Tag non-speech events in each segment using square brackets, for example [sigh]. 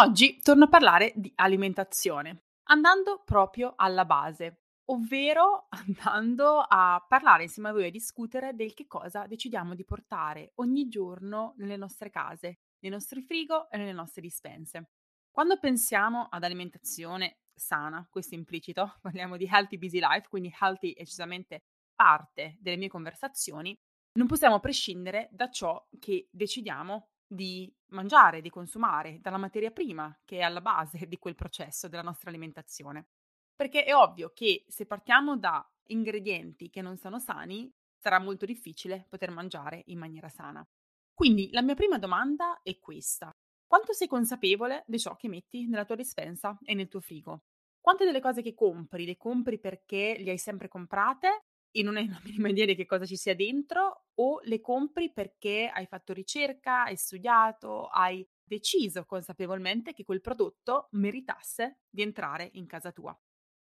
Oggi torno a parlare di alimentazione, andando proprio alla base, ovvero [laughs] andando a parlare insieme a voi e discutere del che cosa decidiamo di portare ogni giorno nelle nostre case, nei nostri frigo e nelle nostre dispense. Quando pensiamo ad alimentazione sana, questo implicito, [laughs] parliamo di healthy busy life, quindi healthy è decisamente parte delle mie conversazioni, non possiamo prescindere da ciò che decidiamo di mangiare, di consumare, dalla materia prima che è alla base di quel processo della nostra alimentazione. Perché è ovvio che se partiamo da ingredienti che non sono sani, sarà molto difficile poter mangiare in maniera sana. Quindi la mia prima domanda è questa. Quanto sei consapevole di ciò che metti nella tua dispensa e nel tuo frigo? Quante delle cose che compri le compri perché le hai sempre comprate e non hai la minima idea di che cosa ci sia dentro o le compri perché hai fatto ricerca, hai studiato, hai deciso consapevolmente che quel prodotto meritasse di entrare in casa tua.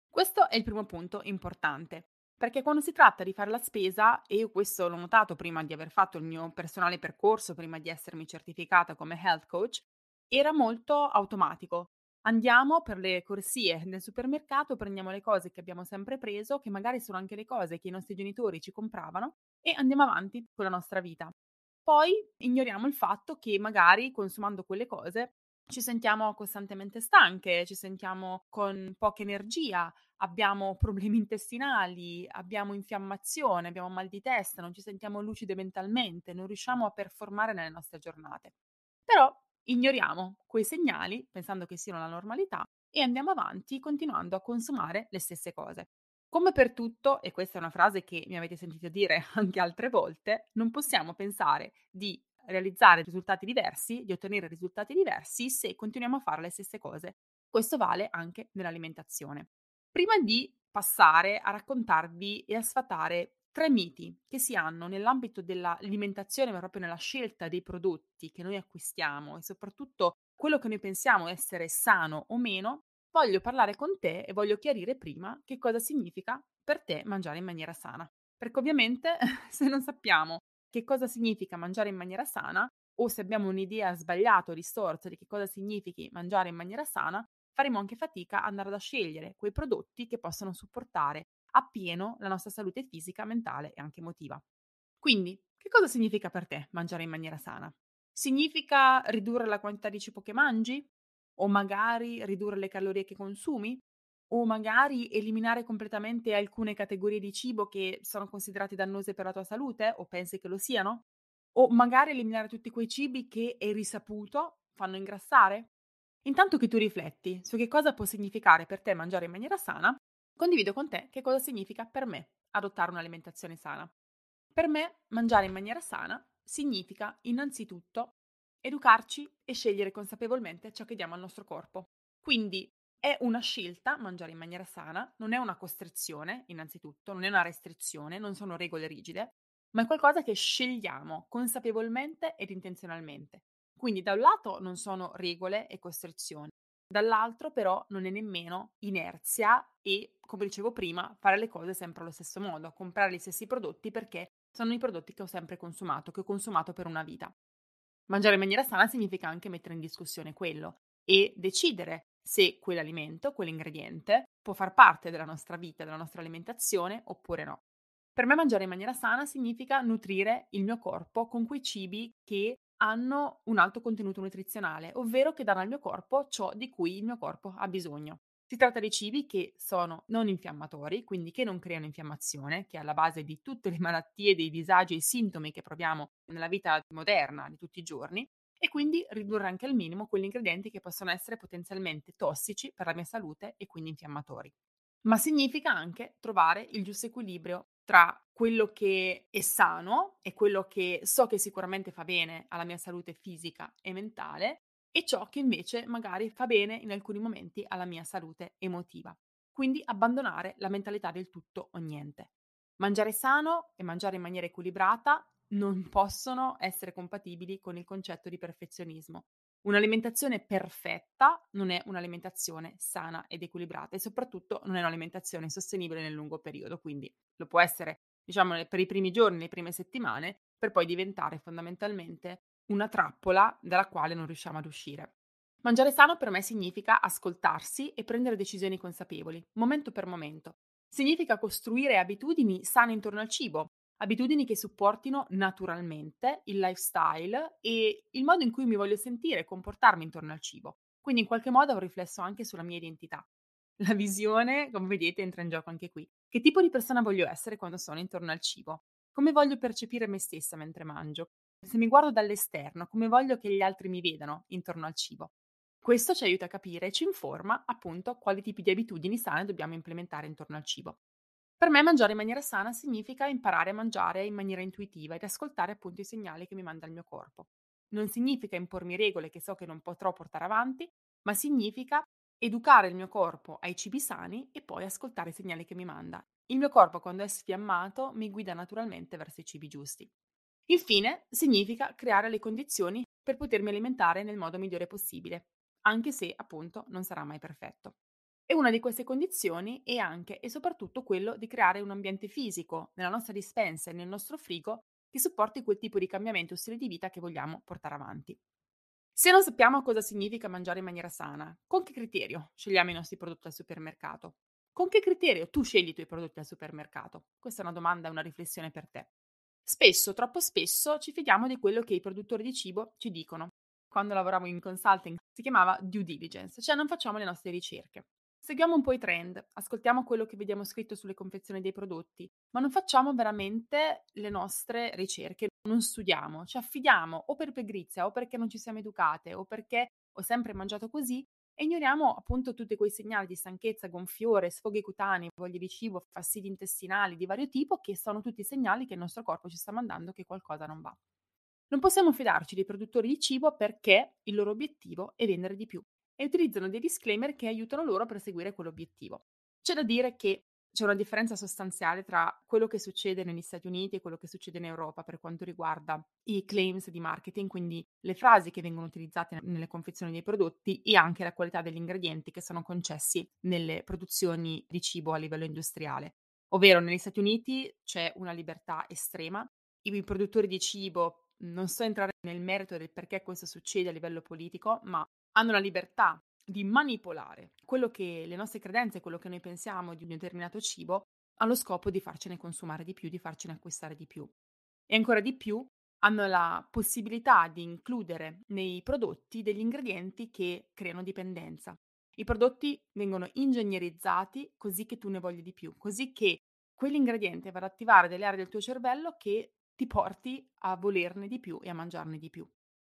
Questo è il primo punto importante, perché quando si tratta di fare la spesa, e io questo l'ho notato prima di aver fatto il mio personale percorso, prima di essermi certificata come health coach, era molto automatico. Andiamo per le corsie nel supermercato, prendiamo le cose che abbiamo sempre preso, che magari sono anche le cose che i nostri genitori ci compravano, e andiamo avanti con la nostra vita. Poi ignoriamo il fatto che magari consumando quelle cose ci sentiamo costantemente stanche, ci sentiamo con poca energia, abbiamo problemi [laughs] intestinali, abbiamo infiammazione, abbiamo mal di testa, non ci sentiamo lucide mentalmente, non riusciamo a performare nelle nostre giornate. Però Ignoriamo quei segnali pensando che siano la normalità e andiamo avanti continuando a consumare le stesse cose. Come per tutto, e questa è una frase che mi avete sentito dire [laughs] anche altre volte, non possiamo pensare di realizzare risultati diversi, di ottenere risultati diversi se continuiamo a fare le stesse cose. Questo vale anche nell'alimentazione. Prima di passare a raccontarvi e a sfatare tre miti che si hanno nell'ambito dell'alimentazione, ma proprio nella scelta dei prodotti che noi acquistiamo e soprattutto quello che noi pensiamo essere sano o meno, voglio parlare con te e voglio chiarire prima che cosa significa per te mangiare in maniera sana. Perché ovviamente [laughs] se non sappiamo che cosa significa mangiare in maniera sana o se abbiamo un'idea sbagliata o distorta di che cosa significhi mangiare in maniera sana, faremo anche fatica ad andare a scegliere quei prodotti che possono supportare appieno la nostra salute fisica, mentale e anche emotiva. Quindi, che cosa significa per te mangiare in maniera sana? Significa ridurre la quantità di cibo che mangi? O magari ridurre le calorie che consumi? O magari eliminare completamente alcune categorie di cibo che sono considerate dannose per la tua salute o pensi che lo siano? O magari eliminare tutti quei cibi che è risaputo fanno ingrassare? Intanto che tu rifletti su che cosa può significare per te mangiare in maniera sana, condivido con te che cosa significa per me adottare un'alimentazione sana. Per me mangiare in maniera sana significa innanzitutto educarci e scegliere consapevolmente ciò che diamo al nostro corpo. Quindi è una scelta mangiare in maniera sana, non è una costrizione, innanzitutto, non è una restrizione, non sono regole rigide, ma è qualcosa che scegliamo consapevolmente ed intenzionalmente. Quindi da un lato non sono regole e costrizioni, dall'altro però non è nemmeno inerzia e, come dicevo prima, fare le cose sempre allo stesso modo, comprare gli stessi prodotti perché sono i prodotti che ho sempre consumato, che ho consumato per una vita. Mangiare in maniera sana significa anche mettere in discussione quello e decidere se quell'alimento, quell'ingrediente può far parte della nostra vita, della nostra alimentazione oppure no. Per me mangiare in maniera sana significa nutrire il mio corpo con quei cibi che hanno un alto contenuto nutrizionale, ovvero che danno al mio corpo ciò di cui il mio corpo ha bisogno. Si tratta di cibi che sono non infiammatori, quindi che non creano infiammazione, che è alla base di tutte le [laughs] malattie, dei disagi e sintomi che proviamo nella vita moderna di tutti i giorni, e quindi ridurre anche al minimo quegli ingredienti che possono essere potenzialmente tossici per la mia salute e quindi infiammatori. Ma significa anche trovare il giusto equilibrio tra quello che è sano e quello che so che sicuramente fa bene alla mia salute fisica e mentale e ciò che invece magari fa bene in alcuni momenti alla mia salute emotiva. Quindi abbandonare la mentalità del tutto o niente. Mangiare sano e mangiare in maniera equilibrata non possono essere compatibili con il concetto di perfezionismo. Un'alimentazione perfetta non è un'alimentazione sana ed equilibrata e soprattutto non è un'alimentazione sostenibile nel lungo periodo, quindi lo può essere, diciamo, per i primi giorni, le prime settimane, per poi diventare fondamentalmente una trappola dalla quale non riusciamo ad uscire. Mangiare sano per me significa ascoltarsi e prendere decisioni consapevoli, momento per momento. Significa costruire abitudini sane intorno al cibo, abitudini che supportino naturalmente il lifestyle e il modo in cui mi voglio sentire e comportarmi intorno al cibo. Quindi in qualche modo ha un riflesso anche sulla mia identità. [laughs] La visione, come vedete, entra in gioco anche qui. Che tipo di persona voglio essere quando sono intorno al cibo? Come voglio percepire me stessa mentre mangio? Se mi guardo dall'esterno, come voglio che gli altri mi vedano intorno al cibo? Questo ci aiuta a capire e ci informa appunto quali tipi di abitudini sane dobbiamo implementare intorno al cibo. Per me mangiare in maniera sana significa imparare a mangiare in maniera intuitiva ed ascoltare appunto i segnali che mi manda il mio corpo. Non significa impormi regole che so che non potrò portare avanti, ma significa educare il mio corpo ai cibi sani e poi ascoltare i segnali che mi manda. Il mio corpo quando è sfiammato mi guida naturalmente verso i cibi giusti. Infine, significa creare le condizioni per potermi alimentare nel modo migliore possibile, anche se appunto non sarà mai perfetto. E una di queste condizioni è anche e soprattutto quello di creare un ambiente fisico nella nostra dispensa e nel nostro frigo che supporti quel tipo di cambiamento o stile di vita che vogliamo portare avanti. Se non sappiamo cosa significa mangiare in maniera sana, con che criterio scegliamo i nostri prodotti al supermercato? Con che criterio tu scegli i tuoi prodotti al supermercato? Questa è una domanda e una riflessione per te. Spesso, troppo spesso, ci fidiamo di quello che i produttori di cibo ci dicono. Quando lavoravo in consulting si chiamava due diligence, cioè non facciamo le nostre ricerche. Seguiamo un po' i trend, ascoltiamo quello che vediamo scritto sulle confezioni dei prodotti, ma non facciamo veramente le nostre ricerche, non studiamo, ci affidiamo o per pigrizia o perché non ci siamo educate o perché ho sempre mangiato così e ignoriamo appunto tutti quei segnali di stanchezza, gonfiore, sfoghi cutanei, voglie di cibo, fastidi intestinali di vario tipo che sono tutti segnali che il nostro corpo ci sta mandando che qualcosa non va. Non possiamo fidarci dei produttori di cibo perché il loro obiettivo è vendere di più e utilizzano dei disclaimer che aiutano loro a perseguire quell'obiettivo. C'è da dire che c'è una differenza sostanziale tra quello che succede negli Stati Uniti e quello che succede in Europa per quanto riguarda i claims di marketing, quindi le frasi che vengono utilizzate nelle confezioni dei prodotti e anche la qualità degli ingredienti che sono concessi nelle produzioni di cibo a livello industriale. Ovvero negli Stati Uniti c'è una libertà estrema, i produttori di cibo non so entrare nel merito del perché questo succede a livello politico, ma hanno la libertà di manipolare quello che le nostre credenze, quello che noi pensiamo di un determinato cibo, allo scopo di farcene consumare di più, di farcene acquistare di più. E ancora di più hanno la possibilità di includere nei prodotti degli ingredienti che creano dipendenza. I prodotti vengono ingegnerizzati così che tu ne voglia di più, così che quell'ingrediente vada ad attivare delle aree del tuo cervello che ti porti a volerne di più e a mangiarne di più.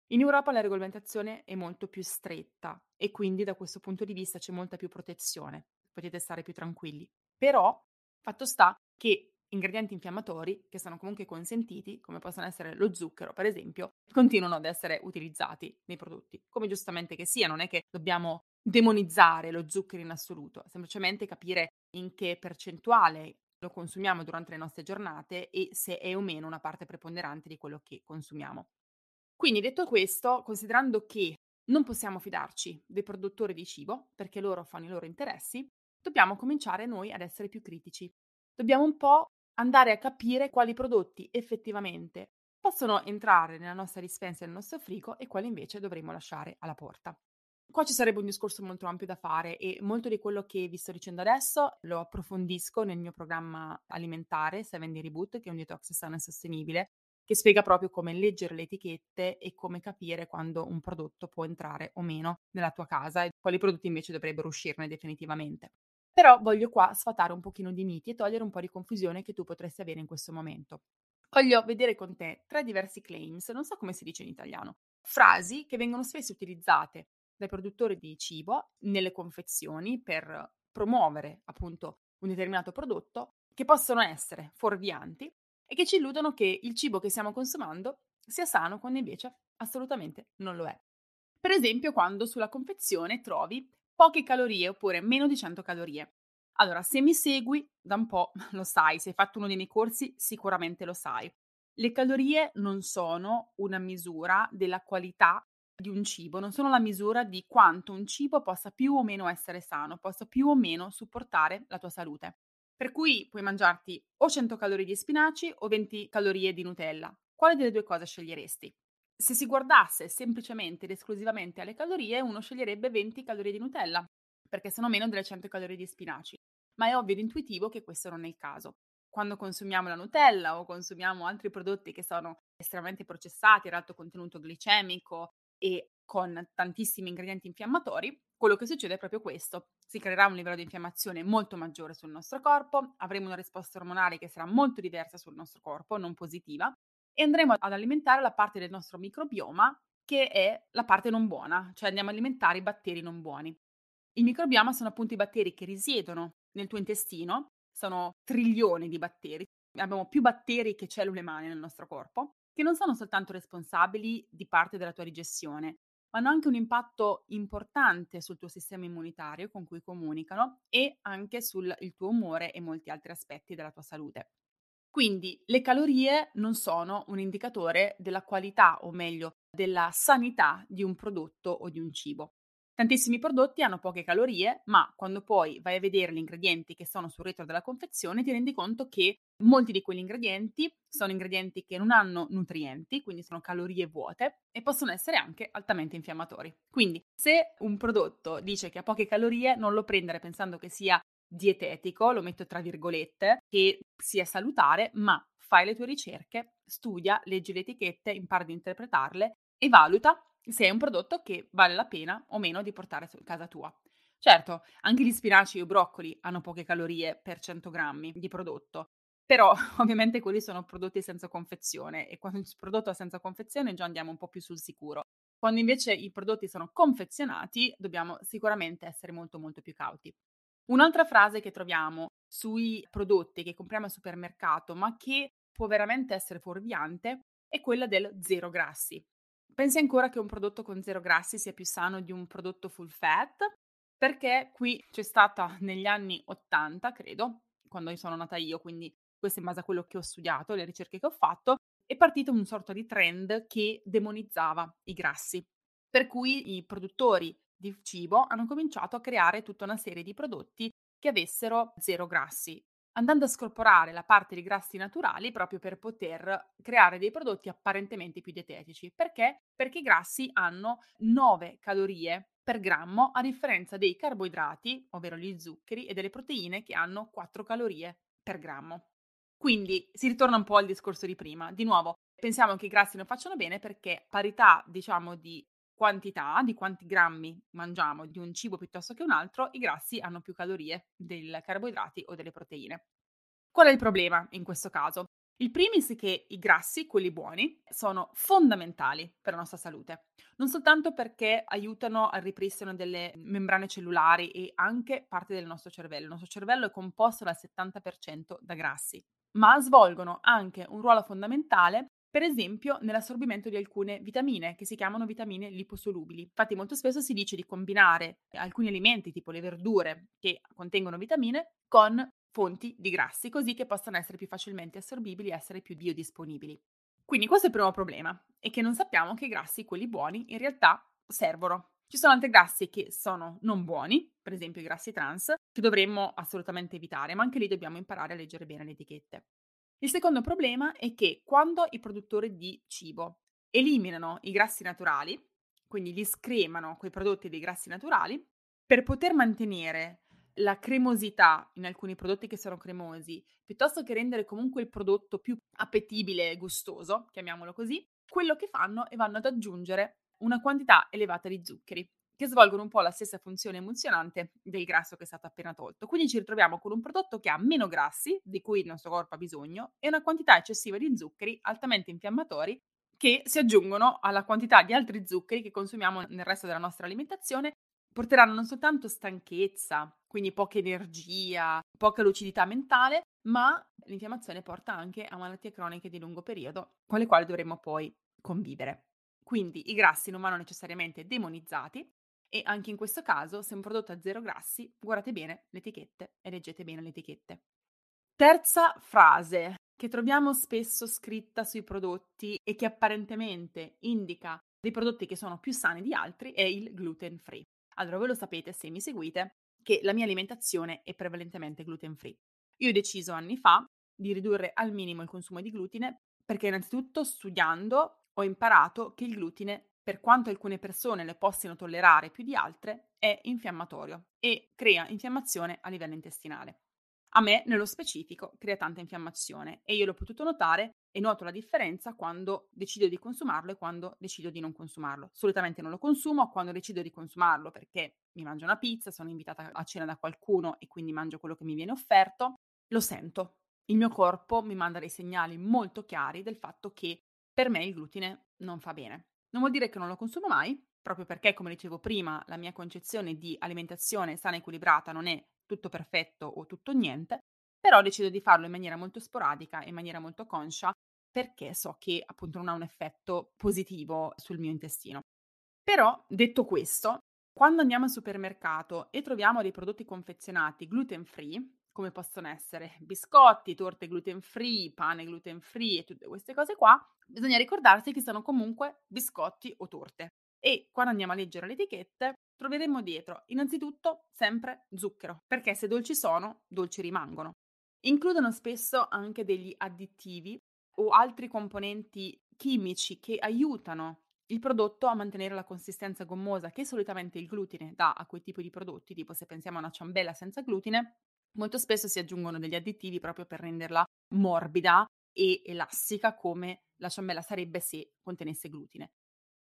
In Europa la regolamentazione è molto più stretta e quindi da questo punto di vista c'è molta più protezione, potete stare più tranquilli. Però fatto sta che ingredienti infiammatori, che sono comunque consentiti, come possono essere lo zucchero per esempio, continuano ad essere utilizzati nei prodotti, come giustamente che sia, non è che dobbiamo demonizzare lo zucchero in assoluto, semplicemente capire in che percentuale lo consumiamo durante le nostre giornate e se è o meno una parte preponderante di quello che consumiamo. Quindi detto questo, considerando che non possiamo fidarci dei produttori di cibo perché loro fanno i loro interessi, dobbiamo cominciare noi ad essere più critici. Dobbiamo un po' andare a capire quali prodotti effettivamente possono entrare nella nostra dispensa e nel nostro frigo e quali invece dovremmo lasciare alla porta. Qua ci sarebbe un discorso molto ampio da fare e molto di quello che vi sto dicendo adesso lo approfondisco nel mio programma alimentare 7 Day Reboot, che è un detox sano e sostenibile, che spiega proprio come leggere le etichette e come capire quando un prodotto può entrare o meno nella tua casa e quali prodotti invece dovrebbero uscirne definitivamente. Però voglio qua sfatare un pochino di miti e togliere un po' di confusione che tu potresti avere in questo momento. Voglio vedere con te tre diversi claims, non so come si dice in italiano, frasi che vengono spesso utilizzate dai produttori di cibo nelle confezioni per promuovere appunto un determinato prodotto che possono essere fuorvianti e che ci illudono che il cibo che stiamo consumando sia sano quando invece assolutamente non lo è. Per esempio quando sulla confezione trovi poche calorie oppure meno di 100 calorie. Allora, se mi segui da un po' [laughs] lo sai, se hai fatto uno dei miei corsi sicuramente lo sai. Le calorie non sono una misura della qualità di un cibo, non sono la misura di quanto un cibo possa più o meno essere sano, possa più o meno supportare la tua salute. Per cui puoi mangiarti o 100 calorie di spinaci o 20 calorie di Nutella. Quale delle due cose sceglieresti? Se si guardasse semplicemente ed esclusivamente alle calorie, uno sceglierebbe 20 calorie di Nutella, perché sono meno delle 100 calorie di spinaci. Ma è ovvio ed intuitivo che questo non è il caso. Quando consumiamo la Nutella o consumiamo altri prodotti che sono estremamente processati, ad alto contenuto glicemico e con tantissimi ingredienti infiammatori, quello che succede è proprio questo. Si creerà un livello di infiammazione molto maggiore sul nostro corpo, avremo una risposta ormonale che sarà molto diversa sul nostro corpo, non positiva, e andremo ad alimentare la parte del nostro microbioma che è la parte non buona, cioè andiamo ad alimentare i batteri non buoni. Il microbioma sono appunto i batteri che risiedono nel tuo intestino, sono trilioni di batteri, abbiamo più batteri che cellule umane nel nostro corpo, che non sono soltanto responsabili di parte della tua digestione, ma hanno anche un impatto importante sul tuo sistema immunitario con cui comunicano e anche sul tuo umore e molti altri aspetti della tua salute. Quindi le calorie non sono un indicatore della qualità o meglio della sanità di un prodotto o di un cibo. Tantissimi prodotti hanno poche calorie, ma quando poi vai a vedere gli ingredienti che sono sul retro della confezione ti rendi conto che molti di quegli ingredienti sono ingredienti che non hanno nutrienti, quindi sono calorie vuote e possono essere anche altamente infiammatori. Quindi se un prodotto dice che ha poche calorie, non lo prendere pensando che sia dietetico, lo metto tra virgolette, che sia salutare, ma fai le tue ricerche, studia, leggi le etichette, impara ad interpretarle e valuta se è un prodotto che vale la pena o meno di portare a casa tua. Certo, anche gli spinaci o broccoli hanno poche calorie per 100 grammi di prodotto, però [laughs] ovviamente quelli sono prodotti senza confezione e quando il prodotto è senza confezione già andiamo un po' più sul sicuro. Quando invece i prodotti sono confezionati dobbiamo sicuramente essere molto molto più cauti. Un'altra frase che troviamo sui prodotti che compriamo al supermercato ma che può veramente essere fuorviante è quella del zero grassi. Pensi ancora che un prodotto con zero grassi sia più sano di un prodotto full fat? Perché qui c'è stata [laughs] negli anni 80, credo, quando sono nata io, quindi questo in base a quello che ho studiato, le ricerche che ho fatto, è partito un sorta di trend che demonizzava i grassi. Per cui i produttori di cibo hanno cominciato a creare tutta una serie di prodotti che avessero zero grassi andando a scorporare la parte di grassi naturali proprio per poter creare dei prodotti apparentemente più dietetici. Perché? Perché i grassi hanno 9 calorie per grammo a differenza dei carboidrati, ovvero gli zuccheri, e delle proteine che hanno 4 calorie per grammo. Quindi si ritorna un po' al discorso di prima. Di nuovo, pensiamo che i grassi non facciano bene perché parità, diciamo, di quantità, di quanti grammi mangiamo di un cibo piuttosto che un altro, i grassi hanno più calorie dei carboidrati o delle proteine. Qual è il problema in questo caso? Il primis è che i grassi, quelli buoni, sono fondamentali per la nostra salute, non soltanto perché aiutano al ripristino delle membrane cellulari e anche parte del nostro cervello. Il nostro cervello è composto dal 70% da grassi, ma svolgono anche un ruolo fondamentale per esempio nell'assorbimento di alcune vitamine che si chiamano vitamine liposolubili. Infatti molto spesso si dice di combinare alcuni alimenti tipo le verdure che contengono vitamine con fonti di grassi così che possano essere più facilmente assorbibili e essere più biodisponibili. Quindi questo è il primo problema, è che non sappiamo che i grassi, quelli buoni, in realtà servono. Ci sono altri grassi che sono non buoni, per esempio i grassi trans, che dovremmo assolutamente evitare, ma anche lì dobbiamo imparare a leggere bene le etichette. Il secondo problema è che quando i produttori di cibo eliminano i grassi naturali, quindi li scremano quei prodotti dei grassi naturali, per poter mantenere la cremosità in alcuni prodotti che sono cremosi, piuttosto che rendere comunque il prodotto più appetibile e gustoso, chiamiamolo così, quello che fanno è vanno ad aggiungere una quantità elevata di zuccheri che svolgono un po' la stessa funzione emulsionante del grasso che è stato appena tolto. Quindi ci ritroviamo con un prodotto che ha meno grassi, di cui il nostro corpo ha bisogno, e una quantità eccessiva di zuccheri altamente infiammatori che si aggiungono alla quantità di altri zuccheri che consumiamo nel resto della nostra alimentazione, porteranno non soltanto stanchezza, quindi poca energia, poca lucidità mentale, ma l'infiammazione porta anche a malattie croniche di lungo periodo, con le quali dovremo poi convivere. Quindi i grassi non vanno necessariamente demonizzati, e anche in questo caso, se un prodotto ha zero grassi, guardate bene le etichette e leggete bene le etichette. Terza frase che troviamo spesso scritta sui prodotti e che apparentemente indica dei prodotti che sono più sani di altri è il gluten free. Allora, voi lo sapete se mi seguite che la mia alimentazione è prevalentemente gluten free. Io ho deciso anni fa di ridurre al minimo il consumo di glutine perché innanzitutto studiando ho imparato che il glutine, per quanto alcune persone le possano tollerare più di altre, è infiammatorio e crea infiammazione a livello intestinale. A me, nello specifico, crea tanta infiammazione e io l'ho potuto notare e noto la differenza quando decido di consumarlo e quando decido di non consumarlo. Solitamente non lo consumo quando decido di consumarlo perché mi mangio una pizza, sono invitata a cena da qualcuno e quindi mangio quello che mi viene offerto, lo sento. Il mio corpo mi manda dei segnali molto chiari del fatto che per me il glutine non fa bene. Non vuol dire che non lo consumo mai, proprio perché, come dicevo prima, la mia concezione di alimentazione sana e equilibrata non è tutto perfetto o tutto niente, però decido di farlo in maniera molto sporadica, in maniera molto conscia, perché so che appunto non ha un effetto positivo sul mio intestino. Però, detto questo, quando andiamo al supermercato e troviamo dei prodotti confezionati gluten free, come possono essere biscotti, torte gluten free, pane gluten free e tutte queste cose qua, bisogna ricordarsi che sono comunque biscotti o torte. E quando andiamo a leggere le etichette, troveremo dietro innanzitutto sempre zucchero, perché se dolci sono, dolci rimangono. Includono spesso anche degli additivi o altri componenti chimici che aiutano il prodotto a mantenere la consistenza gommosa che solitamente il glutine dà a quei tipi di prodotti, tipo se pensiamo a una ciambella senza glutine, molto spesso si aggiungono degli additivi proprio per renderla morbida e elastica come la ciambella sarebbe se contenesse glutine.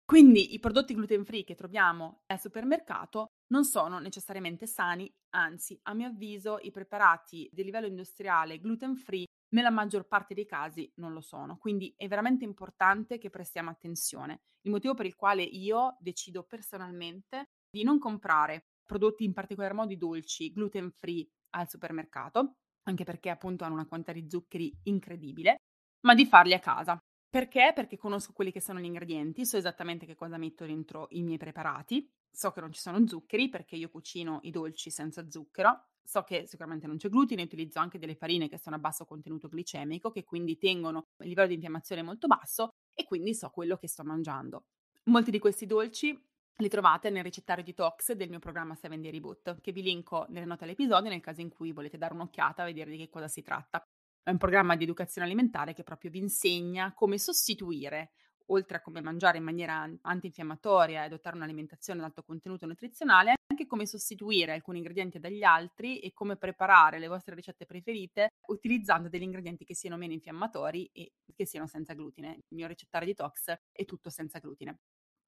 Quindi i prodotti gluten free che troviamo al supermercato non sono necessariamente sani, anzi, a mio avviso, i preparati di livello industriale gluten free nella maggior parte dei casi non lo sono. Quindi è veramente importante che prestiamo attenzione. Il motivo per il quale io decido personalmente di non comprare prodotti in particolar modo dolci gluten free al supermercato, anche perché appunto hanno una quantità di zuccheri incredibile, ma di farli a casa. Perché? Perché conosco quelli che sono gli ingredienti, so esattamente che cosa metto dentro i miei preparati, so che non ci sono zuccheri perché io cucino i dolci senza zucchero, so che sicuramente non c'è glutine, utilizzo anche delle farine che sono a basso contenuto glicemico, che quindi tengono il livello di infiammazione molto basso e quindi so quello che sto mangiando. Molti di questi dolci li trovate nel ricettario detox del mio programma 7 Day Reboot, che vi linko nelle note all'episodio nel caso in cui volete dare un'occhiata a vedere di che cosa si tratta. È un programma di educazione alimentare che proprio vi insegna come sostituire, oltre a come mangiare in maniera antinfiammatoria e adottare un'alimentazione ad alto contenuto nutrizionale, anche come sostituire alcuni ingredienti dagli altri e come preparare le vostre ricette preferite utilizzando degli ingredienti che siano meno infiammatori e che siano senza glutine. Il mio ricettario detox è tutto senza glutine.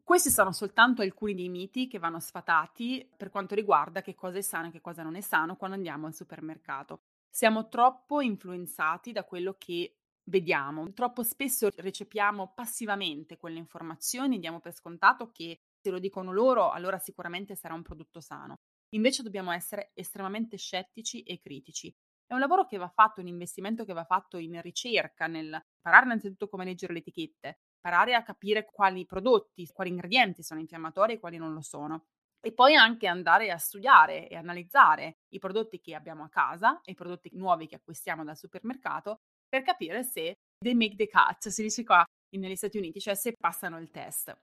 Questi sono soltanto alcuni dei miti che vanno sfatati per quanto riguarda che cosa è sano e che cosa non è sano quando andiamo al supermercato siamo troppo influenzati da quello che vediamo. Troppo spesso recepiamo passivamente quelle informazioni, diamo per scontato che se lo dicono loro, allora sicuramente sarà un prodotto sano. Invece dobbiamo essere estremamente scettici e critici. È un lavoro che va fatto, un investimento che va fatto in ricerca, nel imparare innanzitutto come leggere le etichette, imparare a capire quali prodotti, quali ingredienti sono infiammatori e quali non lo sono e poi anche andare a studiare e analizzare i prodotti che abbiamo a casa e i prodotti nuovi che acquistiamo dal supermercato per capire se they make the cut, si dice qua negli Stati Uniti, cioè se passano il test.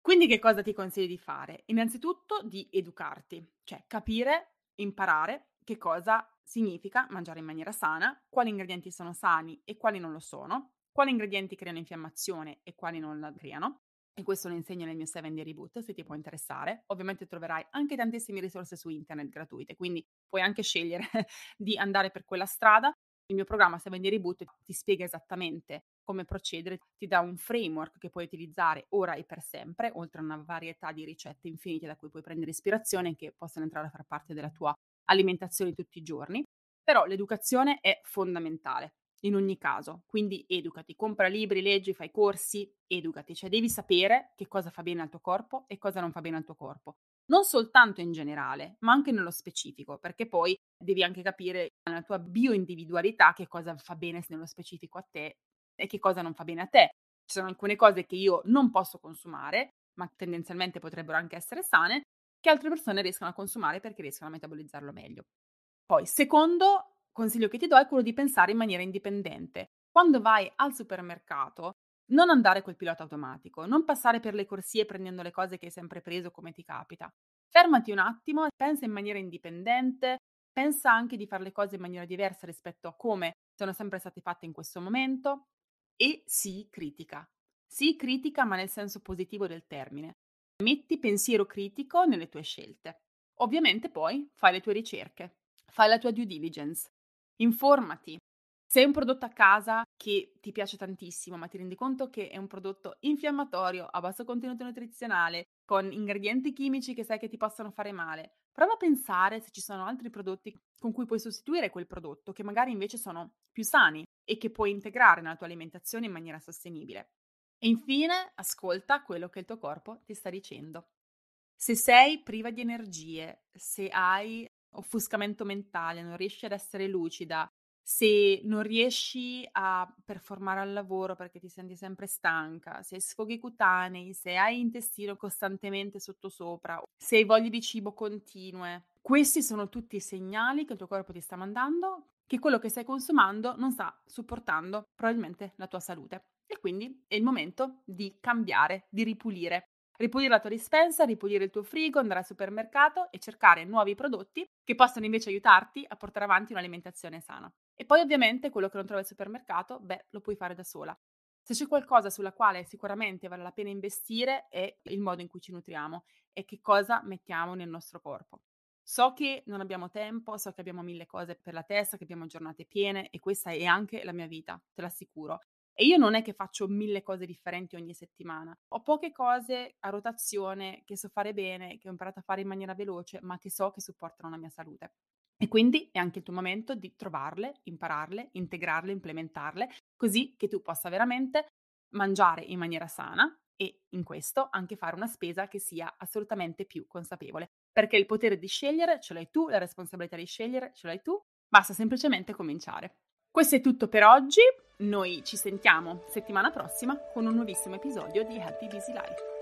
Quindi che cosa ti consiglio di fare? Innanzitutto di educarti, cioè capire, imparare che cosa significa mangiare in maniera sana, quali ingredienti sono sani e quali non lo sono, quali ingredienti creano infiammazione e quali non la creano, e questo lo insegno nel mio 7 day reboot se ti può interessare. Ovviamente troverai anche tantissime risorse su internet gratuite, quindi puoi anche scegliere [laughs] di andare per quella strada. Il mio programma 7 day reboot ti spiega esattamente come procedere, ti dà un framework che puoi utilizzare ora e per sempre, oltre a una varietà di ricette infinite da cui puoi prendere ispirazione e che possono entrare a far parte della tua alimentazione tutti i giorni. Però l'educazione è fondamentale in ogni caso. Quindi educati, compra libri, leggi, fai corsi, educati, cioè devi sapere che cosa fa bene al tuo corpo e cosa non fa bene al tuo corpo. Non soltanto in generale, ma anche nello specifico, perché poi devi anche capire nella tua bioindividualità che cosa fa bene nello specifico a te e che cosa non fa bene a te. Ci sono alcune cose che io non posso consumare, ma tendenzialmente potrebbero anche essere sane, che altre persone riescono a consumare perché riescono a metabolizzarlo meglio. Poi, secondo, consiglio che ti do è quello di pensare in maniera indipendente. Quando vai al supermercato, non andare col pilota automatico, non passare per le corsie prendendo le cose che hai sempre preso come ti capita. Fermati un attimo, pensa in maniera indipendente, pensa anche di fare le cose in maniera diversa rispetto a come sono sempre state fatte in questo momento e sii critica. Sii critica ma nel senso positivo del termine. Metti pensiero critico nelle tue scelte. Ovviamente poi fai le tue ricerche, fai la tua due diligence, informati. Se hai un prodotto a casa che ti piace tantissimo, ma ti rendi conto che è un prodotto infiammatorio, a basso contenuto nutrizionale, con ingredienti chimici che sai che ti possono fare male, prova a pensare se ci sono altri prodotti con cui puoi sostituire quel prodotto, che magari invece sono più sani e che puoi integrare nella tua alimentazione in maniera sostenibile. E infine, ascolta quello che il tuo corpo ti sta dicendo. Se sei priva di energie, se hai offuscamento mentale, non riesci ad essere lucida, se non riesci a performare al lavoro perché ti senti sempre stanca, se hai sfoghi cutanei, se hai intestino costantemente sottosopra, se hai voglie di cibo continue, questi sono tutti i segnali che il tuo corpo ti sta mandando che quello che stai consumando non sta supportando probabilmente la tua salute. E quindi è il momento di cambiare, di ripulire. Ripulire la tua dispensa, ripulire il tuo frigo, andare al supermercato e cercare nuovi prodotti che possano invece aiutarti a portare avanti un'alimentazione sana. E poi ovviamente quello che non trovi al supermercato, beh, lo puoi fare da sola. Se c'è qualcosa sulla quale sicuramente vale la pena investire è il modo in cui ci nutriamo e che cosa mettiamo nel nostro corpo. So che non abbiamo tempo, so che abbiamo mille cose per la testa, che abbiamo giornate piene e questa è anche la mia vita, te l'assicuro. E io non è che faccio mille cose differenti ogni settimana. Ho poche cose a rotazione che so fare bene, che ho imparato a fare in maniera veloce, ma che so che supportano la mia salute. E quindi è anche il tuo momento di trovarle, impararle, integrarle, implementarle, così che tu possa veramente mangiare in maniera sana e in questo anche fare una spesa che sia assolutamente più consapevole perché il potere di scegliere ce l'hai tu, la responsabilità di scegliere ce l'hai tu, basta semplicemente cominciare. Questo è tutto per oggi, noi ci sentiamo settimana prossima con un nuovissimo episodio di Happy Busy Life.